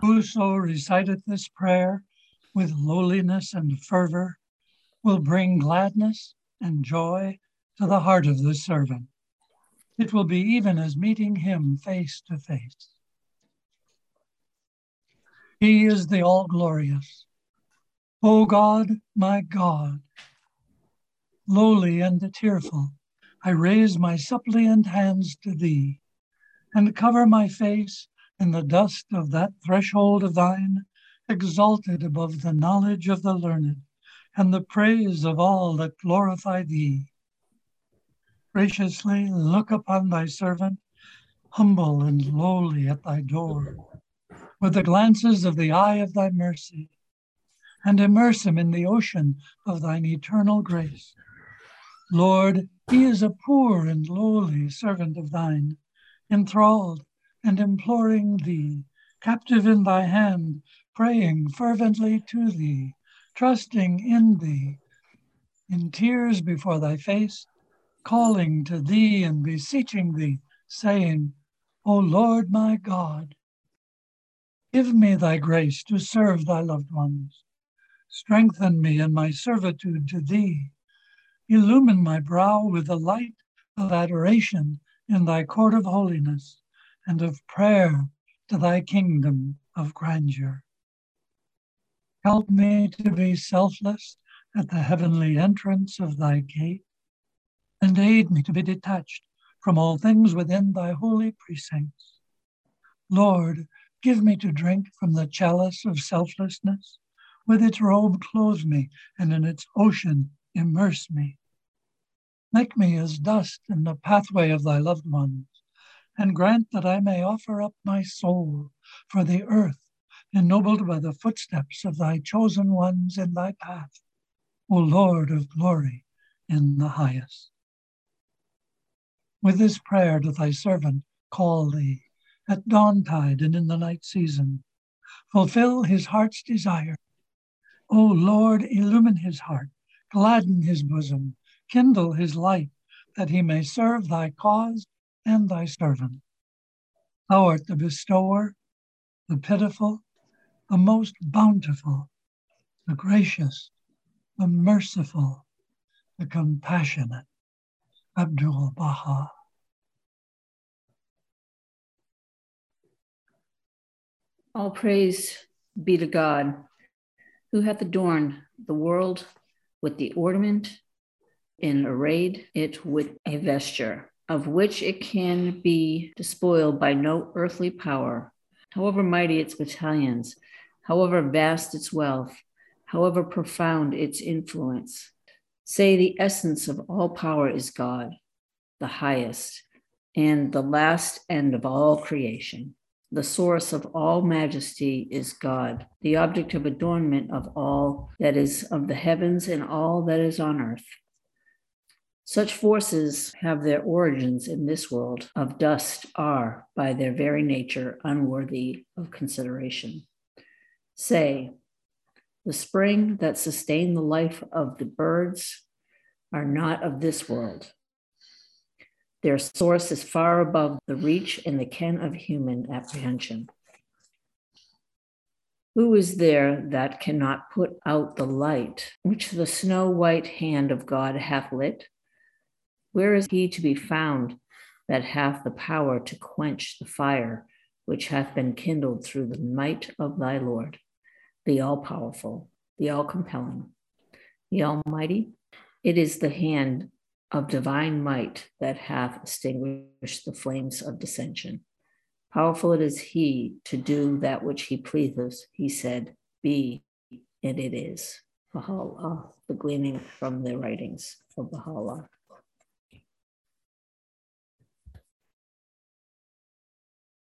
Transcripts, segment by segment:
Whoso reciteth this prayer with lowliness and fervor will bring gladness and joy to the heart of the servant. It will be even as meeting him face to face. He is the all glorious. O God, my God, lowly and tearful, I raise my suppliant hands to thee and cover my face in the dust of that threshold of thine, exalted above the knowledge of the learned and the praise of all that glorify thee. Graciously look upon thy servant, humble and lowly at thy door with the glances of the eye of thy mercy, and immerse him in the ocean of thine eternal grace. Lord, he is a poor and lowly servant of thine, enthralled and imploring thee, captive in thy hand, praying fervently to thee, trusting in thee, in tears before thy face, calling to thee and beseeching thee, saying, O Lord my God, Give me thy grace to serve thy loved ones. Strengthen me in my servitude to thee. Illumine my brow with the light of adoration in thy court of holiness and of prayer to thy kingdom of grandeur. Help me to be selfless at the heavenly entrance of thy gate, and aid me to be detached from all things within thy holy precincts. Lord, Give me to drink from the chalice of selflessness. With its robe, clothe me, and in its ocean, immerse me. Make me as dust in the pathway of thy loved ones, and grant that I may offer up my soul for the earth, ennobled by the footsteps of thy chosen ones in thy path, O Lord of glory in the highest. With this prayer doth thy servant call thee at dawntide and in the night season. Fulfill his heart's desire. O Lord, illumine his heart, gladden his bosom, kindle his light, that he may serve thy cause and thy servant. Thou art the bestower, the pitiful, the most bountiful, the gracious, the merciful, the compassionate. Abdul Baha. All praise be to God, who hath adorned the world with the ornament and arrayed it with a vesture, of which it can be despoiled by no earthly power, however mighty its battalions, however vast its wealth, however profound its influence. Say the essence of all power is God, the highest, and the last end of all creation. The source of all majesty is God, the object of adornment of all that is of the heavens and all that is on earth. Such forces have their origins in this world of dust, are, by their very nature, unworthy of consideration. Say, the spring that sustained the life of the birds are not of this world. Their source is far above the reach and the ken of human apprehension. Who is there that cannot put out the light which the snow white hand of God hath lit? Where is he to be found that hath the power to quench the fire which hath been kindled through the might of thy Lord, the all powerful, the all compelling, the almighty? It is the hand of divine might that hath extinguished the flames of dissension. Powerful it is he to do that which he pleaseth, he said, Be, and it is. Baha'u'llah, the gleaning from the writings of Baha'u'llah.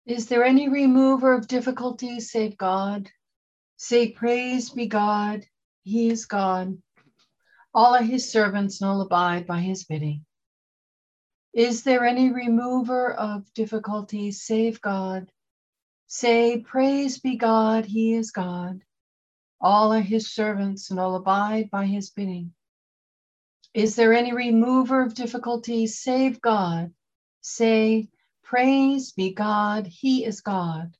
Is there any remover of difficulties save God? Say, Praise be God, He is God. All are his servants and all abide by his bidding. Is there any remover of difficulties save God? Say, Praise be God, he is God. All are his servants and all abide by his bidding. Is there any remover of difficulties save God? Say, Praise be God, he is God.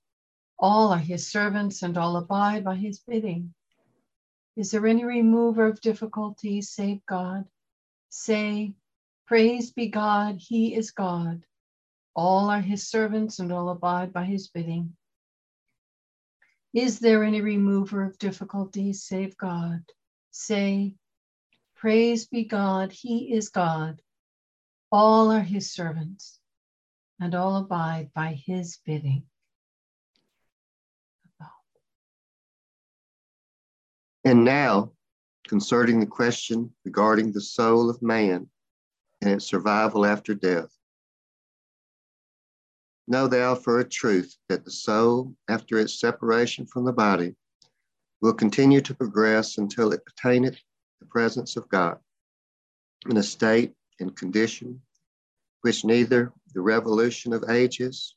All are his servants and all abide by his bidding. Is there any remover of difficulties save God? Say, Praise be God, he is God. All are his servants and all abide by his bidding. Is there any remover of difficulties save God? Say, Praise be God, he is God. All are his servants and all abide by his bidding. And now, concerning the question regarding the soul of man and its survival after death. Know thou for a truth that the soul, after its separation from the body, will continue to progress until it attaineth the presence of God in a state and condition which neither the revolution of ages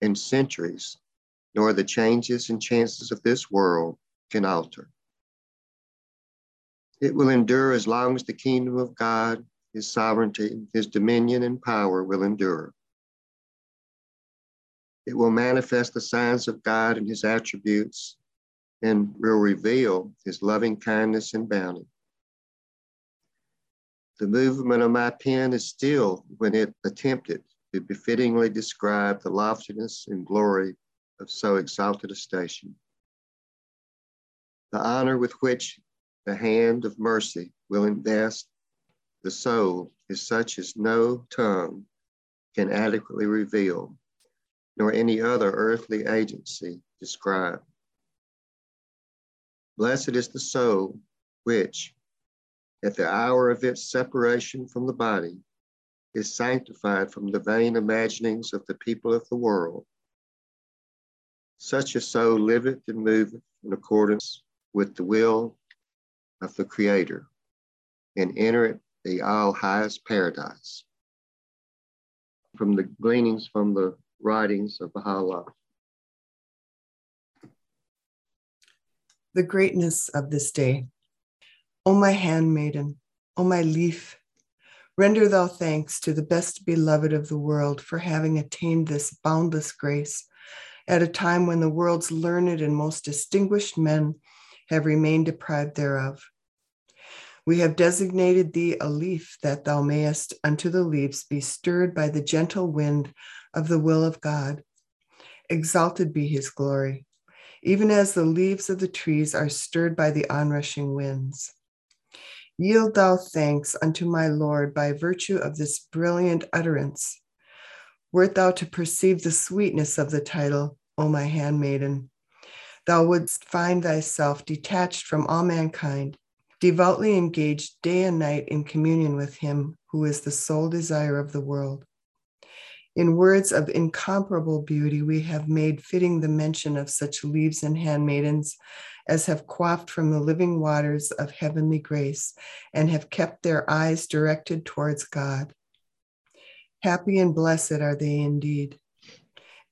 and centuries nor the changes and chances of this world can alter. It will endure as long as the kingdom of God, his sovereignty, his dominion and power will endure. It will manifest the signs of God and his attributes and will reveal his loving kindness and bounty. The movement of my pen is still when it attempted to befittingly describe the loftiness and glory of so exalted a station. The honor with which the hand of mercy will invest the soul is such as no tongue can adequately reveal, nor any other earthly agency describe. Blessed is the soul which, at the hour of its separation from the body, is sanctified from the vain imaginings of the people of the world. Such a soul liveth and moveth in accordance with the will of the Creator and entereth the all highest paradise. From the gleanings from the writings of Baha'u'llah. The greatness of this day. O my handmaiden, O my leaf, render thou thanks to the best beloved of the world for having attained this boundless grace at a time when the world's learned and most distinguished men have remained deprived thereof. We have designated thee a leaf that thou mayest unto the leaves be stirred by the gentle wind of the will of God. Exalted be his glory, even as the leaves of the trees are stirred by the onrushing winds. Yield thou thanks unto my Lord by virtue of this brilliant utterance. Wert thou to perceive the sweetness of the title, O my handmaiden, thou wouldst find thyself detached from all mankind devoutly engaged day and night in communion with Him who is the sole desire of the world. In words of incomparable beauty, we have made fitting the mention of such leaves and handmaidens as have quaffed from the living waters of heavenly grace and have kept their eyes directed towards God. Happy and blessed are they indeed.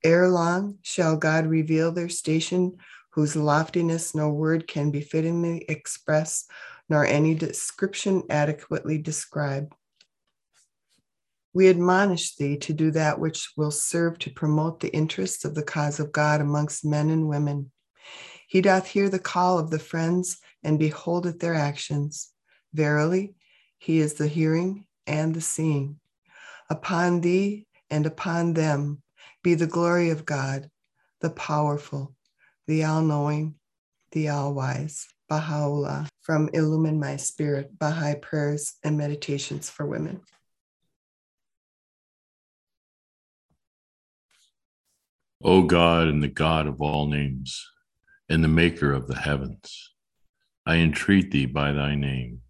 Ere long shall God reveal their station, whose loftiness no word can befittingly express nor any description adequately describe. We admonish thee to do that which will serve to promote the interests of the cause of God amongst men and women. He doth hear the call of the friends and beholdeth their actions. Verily, he is the hearing and the seeing. Upon thee and upon them be the glory of God, the powerful, the all knowing, the all wise. Baha'u'llah from Illumine My Spirit, Baha'i Prayers and Meditations for Women. O God and the God of all names, and the maker of the heavens, I entreat thee by thy name,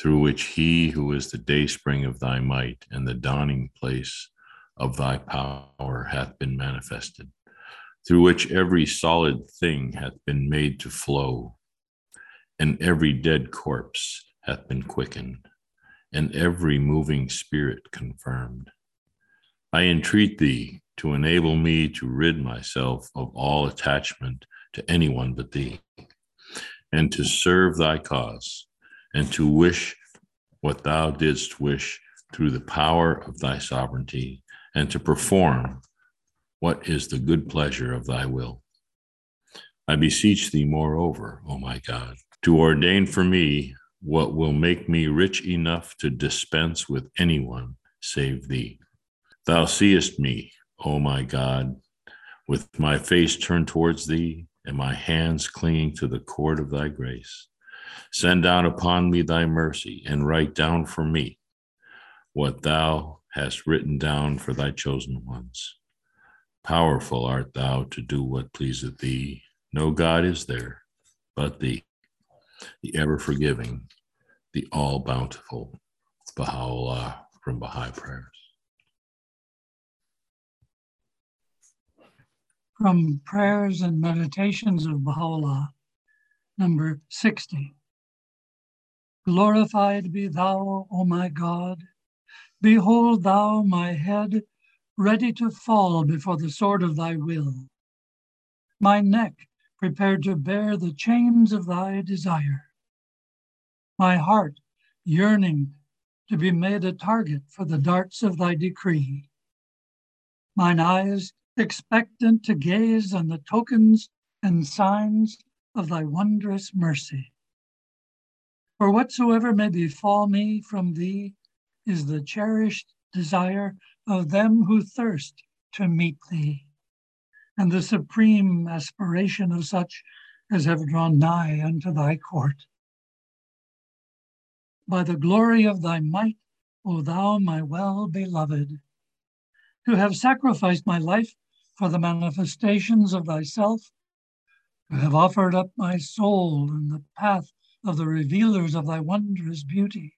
through which he who is the dayspring of thy might and the dawning place of thy power hath been manifested, through which every solid thing hath been made to flow and every dead corpse hath been quickened, and every moving spirit confirmed. I entreat thee to enable me to rid myself of all attachment to anyone but thee, and to serve thy cause, and to wish what thou didst wish through the power of thy sovereignty, and to perform what is the good pleasure of thy will. I beseech thee, moreover, O my God, to ordain for me what will make me rich enough to dispense with anyone save thee. Thou seest me, O my God, with my face turned towards thee and my hands clinging to the cord of thy grace. Send down upon me thy mercy and write down for me what thou hast written down for thy chosen ones. Powerful art thou to do what pleaseth thee. No God is there but thee, the ever forgiving, the all bountiful Baha'u'llah from Baha'i Prayers. From Prayers and Meditations of Baha'u'llah, number 60. Glorified be thou, O my God. Behold thou my head ready to fall before the sword of thy will. My neck prepared to bear the chains of thy desire. My heart yearning to be made a target for the darts of thy decree. Mine eyes expectant to gaze on the tokens and signs of thy wondrous mercy. For whatsoever may befall me from thee is the cherished desire of them who thirst to meet thee, and the supreme aspiration of such as have drawn nigh unto thy court. By the glory of thy might, O thou my well beloved, to have sacrificed my life for the manifestations of thyself, to have offered up my soul in the path of the revealers of thy wondrous beauty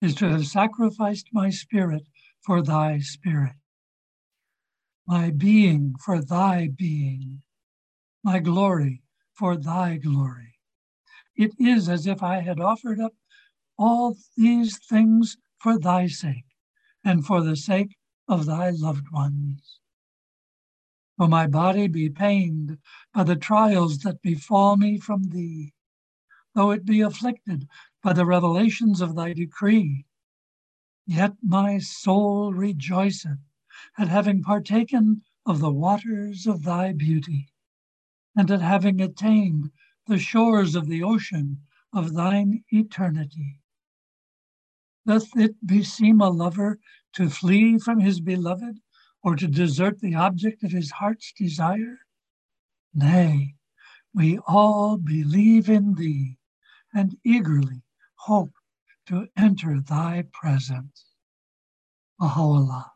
is to have sacrificed my spirit for thy spirit, my being for thy being, my glory for thy glory. It is as if I had offered up all these things for thy sake and for the sake of thy loved ones. For my body be pained by the trials that befall me from thee, though it be afflicted by the revelations of thy decree. Yet my soul rejoiceth at having partaken of the waters of thy beauty, and at having attained the shores of the ocean of thine eternity. Doth it beseem a lover to flee from his beloved, or to desert the object of his heart's desire? Nay, we all believe in thee and eagerly hope to enter thy presence. Baha'u'llah.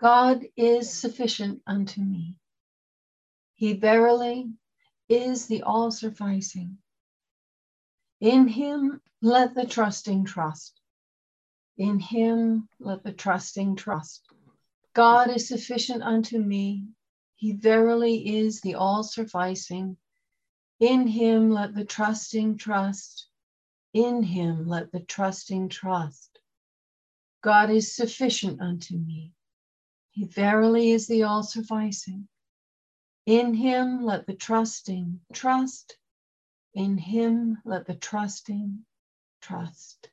God is sufficient unto me. He verily is the all sufficing. In him let the trusting trust. In him let the trusting trust. God is sufficient unto me. He verily is the all sufficing. In him let the trusting trust. In him let the trusting trust. God is sufficient unto me. He verily is the all sufficing. In him let the trusting trust. In him let the trusting trust.